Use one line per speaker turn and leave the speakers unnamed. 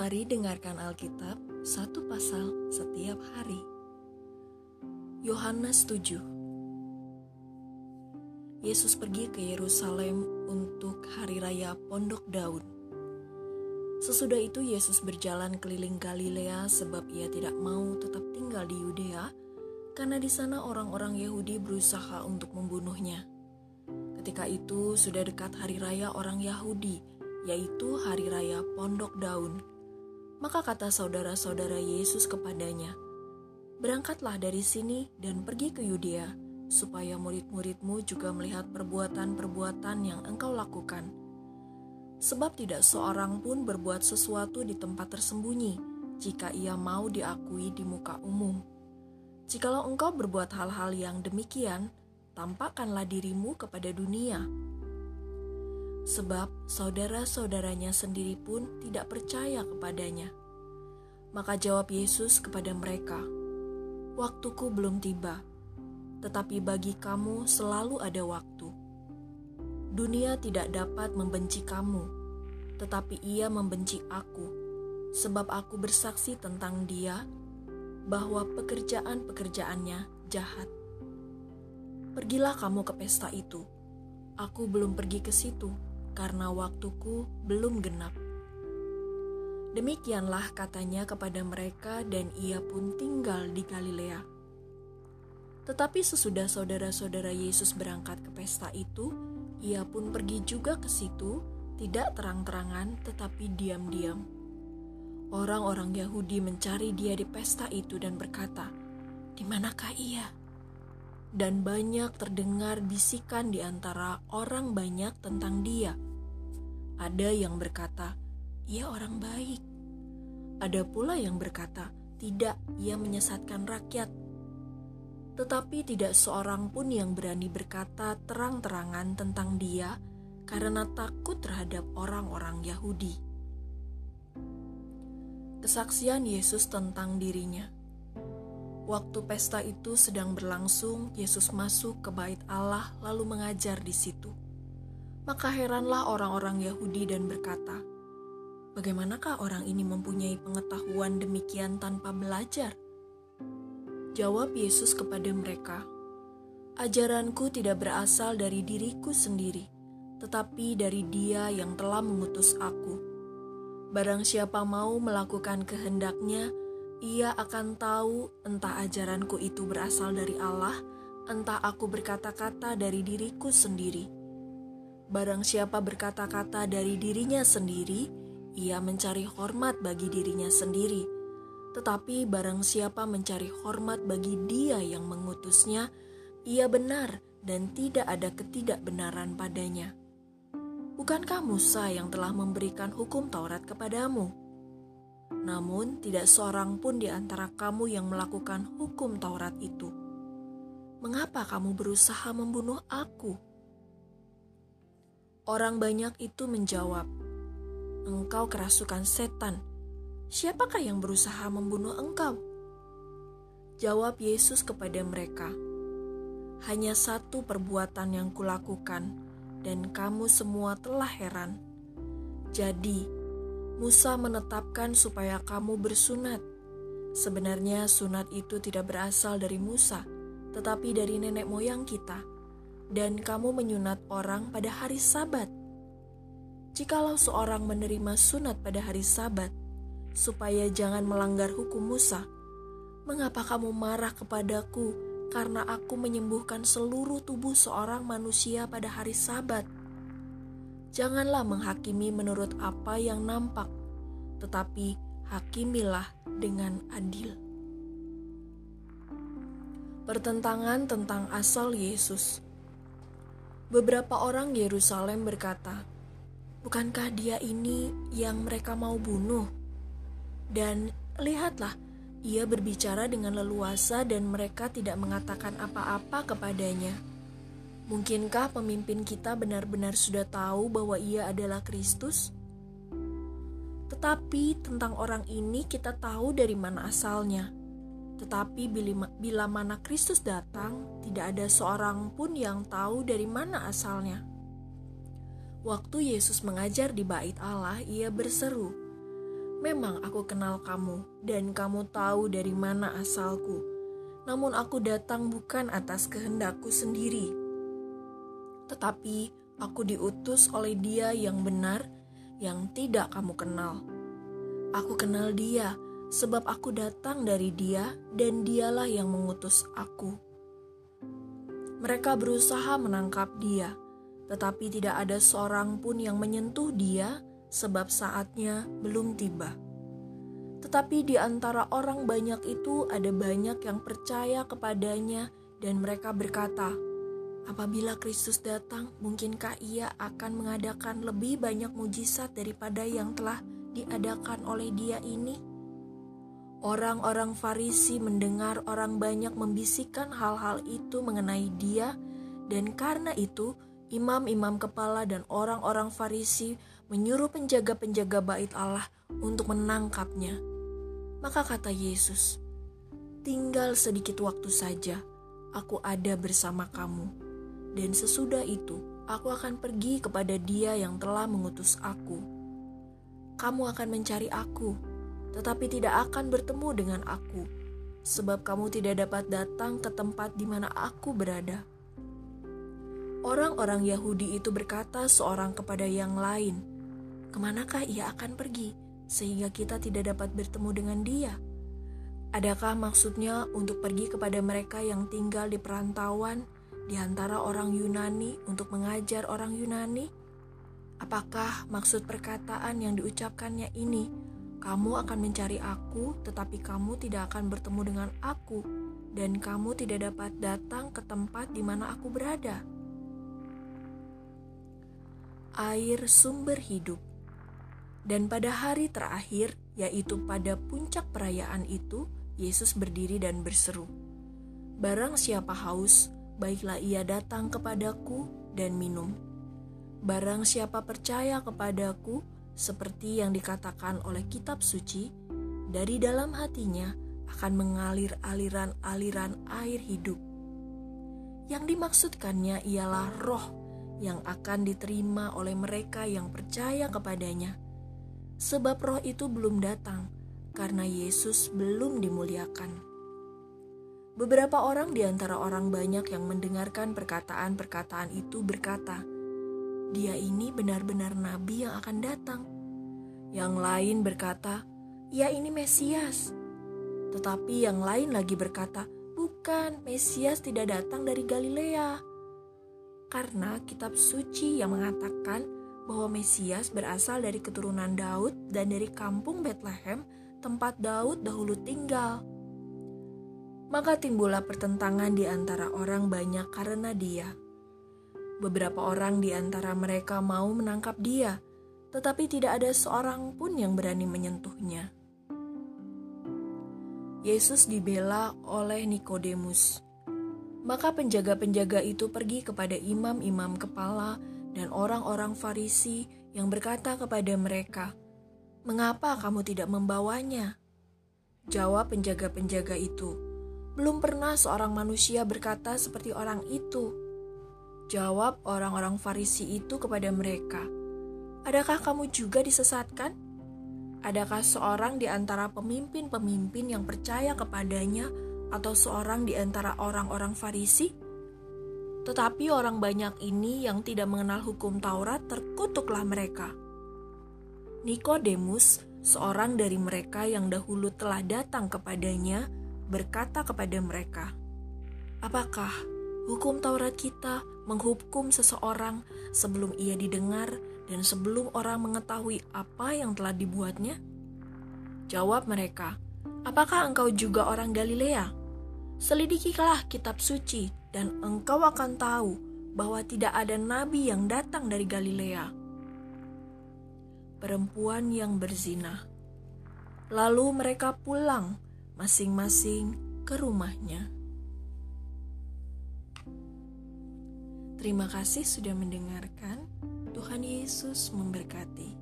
mari dengarkan Alkitab satu pasal setiap hari. Yohanes 7 Yesus pergi ke Yerusalem untuk hari raya Pondok Daud. Sesudah itu Yesus berjalan keliling Galilea sebab ia tidak mau tetap tinggal di Yudea karena di sana orang-orang Yahudi berusaha untuk membunuhnya. Ketika itu sudah dekat hari raya orang Yahudi, yaitu hari raya Pondok Daun. Maka kata saudara-saudara Yesus kepadanya, Berangkatlah dari sini dan pergi ke Yudea, supaya murid-muridmu juga melihat perbuatan-perbuatan yang engkau lakukan. Sebab tidak seorang pun berbuat sesuatu di tempat tersembunyi, jika ia mau diakui di muka umum. Jikalau engkau berbuat hal-hal yang demikian, tampakkanlah dirimu kepada dunia. Sebab saudara-saudaranya sendiri pun tidak percaya kepadanya. Maka jawab Yesus kepada mereka, "Waktuku belum tiba, tetapi bagi kamu selalu ada waktu. Dunia tidak dapat membenci kamu, tetapi ia membenci Aku, sebab Aku bersaksi tentang Dia bahwa pekerjaan-pekerjaannya jahat. Pergilah kamu ke pesta itu. Aku belum pergi ke situ karena waktuku belum genap." Demikianlah katanya kepada mereka, dan ia pun tinggal di Galilea. Tetapi sesudah saudara-saudara Yesus berangkat ke pesta itu, ia pun pergi juga ke situ, tidak terang-terangan tetapi diam-diam. Orang-orang Yahudi mencari dia di pesta itu dan berkata, "Di manakah ia?" Dan banyak terdengar bisikan di antara orang banyak tentang dia. Ada yang berkata, ia orang baik. Ada pula yang berkata, tidak, ia menyesatkan rakyat. Tetapi tidak seorang pun yang berani berkata terang-terangan tentang dia karena takut terhadap orang-orang Yahudi. Kesaksian Yesus tentang dirinya. Waktu pesta itu sedang berlangsung, Yesus masuk ke bait Allah lalu mengajar di situ. Maka heranlah orang-orang Yahudi dan berkata, Bagaimanakah orang ini mempunyai pengetahuan demikian tanpa belajar? Jawab Yesus kepada mereka, Ajaranku tidak berasal dari diriku sendiri, tetapi dari Dia yang telah mengutus aku. Barang siapa mau melakukan kehendaknya, ia akan tahu entah ajaranku itu berasal dari Allah, entah aku berkata-kata dari diriku sendiri. Barang siapa berkata-kata dari dirinya sendiri, ia mencari hormat bagi dirinya sendiri, tetapi barang siapa mencari hormat bagi Dia yang mengutusnya, ia benar dan tidak ada ketidakbenaran padanya. Bukankah Musa yang telah memberikan hukum Taurat kepadamu? Namun, tidak seorang pun di antara kamu yang melakukan hukum Taurat itu. Mengapa kamu berusaha membunuh aku? Orang banyak itu menjawab, engkau kerasukan setan. Siapakah yang berusaha membunuh engkau? Jawab Yesus kepada mereka, "Hanya satu perbuatan yang kulakukan, dan kamu semua telah heran. Jadi, Musa menetapkan supaya kamu bersunat. Sebenarnya, sunat itu tidak berasal dari Musa, tetapi dari nenek moyang kita, dan kamu menyunat orang pada hari Sabat." jikalau seorang menerima sunat pada hari Sabat, supaya jangan melanggar hukum Musa, mengapa kamu marah kepadaku karena aku menyembuhkan seluruh tubuh seorang manusia pada hari Sabat? Janganlah menghakimi menurut apa yang nampak, tetapi hakimilah dengan adil. Pertentangan tentang asal Yesus. Beberapa orang Yerusalem berkata, Bukankah dia ini yang mereka mau bunuh? Dan lihatlah, ia berbicara dengan leluasa dan mereka tidak mengatakan apa-apa kepadanya. Mungkinkah pemimpin kita benar-benar sudah tahu bahwa ia adalah Kristus? Tetapi tentang orang ini kita tahu dari mana asalnya. Tetapi bila, mana Kristus datang, tidak ada seorang pun yang tahu dari mana asalnya. Waktu Yesus mengajar di bait Allah, ia berseru, Memang aku kenal kamu, dan kamu tahu dari mana asalku. Namun aku datang bukan atas kehendakku sendiri, tetapi aku diutus oleh Dia yang benar, yang tidak kamu kenal. Aku kenal Dia, sebab aku datang dari Dia, dan Dialah yang mengutus aku. Mereka berusaha menangkap Dia, tetapi tidak ada seorang pun yang menyentuh Dia sebab saatnya belum tiba. Tetapi di antara orang banyak itu ada banyak yang percaya kepadanya dan mereka berkata, Apabila Kristus datang, mungkinkah ia akan mengadakan lebih banyak mujizat daripada yang telah diadakan oleh dia ini? Orang-orang Farisi mendengar orang banyak membisikkan hal-hal itu mengenai dia, dan karena itu imam-imam kepala dan orang-orang Farisi menyuruh penjaga-penjaga bait Allah untuk menangkapnya. Maka kata Yesus, "Tinggal sedikit waktu saja, aku ada bersama kamu, dan sesudah itu aku akan pergi kepada Dia yang telah mengutus aku. Kamu akan mencari aku, tetapi tidak akan bertemu dengan aku, sebab kamu tidak dapat datang ke tempat di mana aku berada." Orang-orang Yahudi itu berkata seorang kepada yang lain, ke manakah ia akan pergi sehingga kita tidak dapat bertemu dengan dia? Adakah maksudnya untuk pergi kepada mereka yang tinggal di perantauan di antara orang Yunani untuk mengajar orang Yunani? Apakah maksud perkataan yang diucapkannya ini, kamu akan mencari aku, tetapi kamu tidak akan bertemu dengan aku, dan kamu tidak dapat datang ke tempat di mana aku berada? Air sumber hidup dan pada hari terakhir, yaitu pada puncak perayaan itu, Yesus berdiri dan berseru, "Barang siapa haus, baiklah ia datang kepadaku dan minum. Barang siapa percaya kepadaku, seperti yang dikatakan oleh kitab suci, dari dalam hatinya akan mengalir aliran-aliran air hidup." Yang dimaksudkannya ialah roh yang akan diterima oleh mereka yang percaya kepadanya sebab roh itu belum datang karena Yesus belum dimuliakan. Beberapa orang di antara orang banyak yang mendengarkan perkataan-perkataan itu berkata, "Dia ini benar-benar nabi yang akan datang." Yang lain berkata, "Ya, ini Mesias." Tetapi yang lain lagi berkata, "Bukan, Mesias tidak datang dari Galilea." Karena kitab suci yang mengatakan bahwa Mesias berasal dari keturunan Daud dan dari kampung Bethlehem, tempat Daud dahulu tinggal. Maka timbullah pertentangan di antara orang banyak karena dia. Beberapa orang di antara mereka mau menangkap dia, tetapi tidak ada seorang pun yang berani menyentuhnya. Yesus dibela oleh Nikodemus. Maka penjaga-penjaga itu pergi kepada imam-imam kepala dan orang-orang Farisi yang berkata kepada mereka, "Mengapa kamu tidak membawanya?" Jawab penjaga-penjaga itu, "Belum pernah seorang manusia berkata seperti orang itu." Jawab orang-orang Farisi itu kepada mereka, "Adakah kamu juga disesatkan? Adakah seorang di antara pemimpin-pemimpin yang percaya kepadanya, atau seorang di antara orang-orang Farisi?" Tetapi orang banyak ini yang tidak mengenal hukum Taurat terkutuklah mereka. Nikodemus, seorang dari mereka yang dahulu telah datang kepadanya, berkata kepada mereka, "Apakah hukum Taurat kita menghukum seseorang sebelum ia didengar dan sebelum orang mengetahui apa yang telah dibuatnya?" Jawab mereka, "Apakah engkau juga orang Galilea? Selidikilah kitab suci dan engkau akan tahu bahwa tidak ada nabi yang datang dari Galilea. Perempuan yang berzina. Lalu mereka pulang masing-masing ke rumahnya. Terima kasih sudah mendengarkan. Tuhan Yesus memberkati.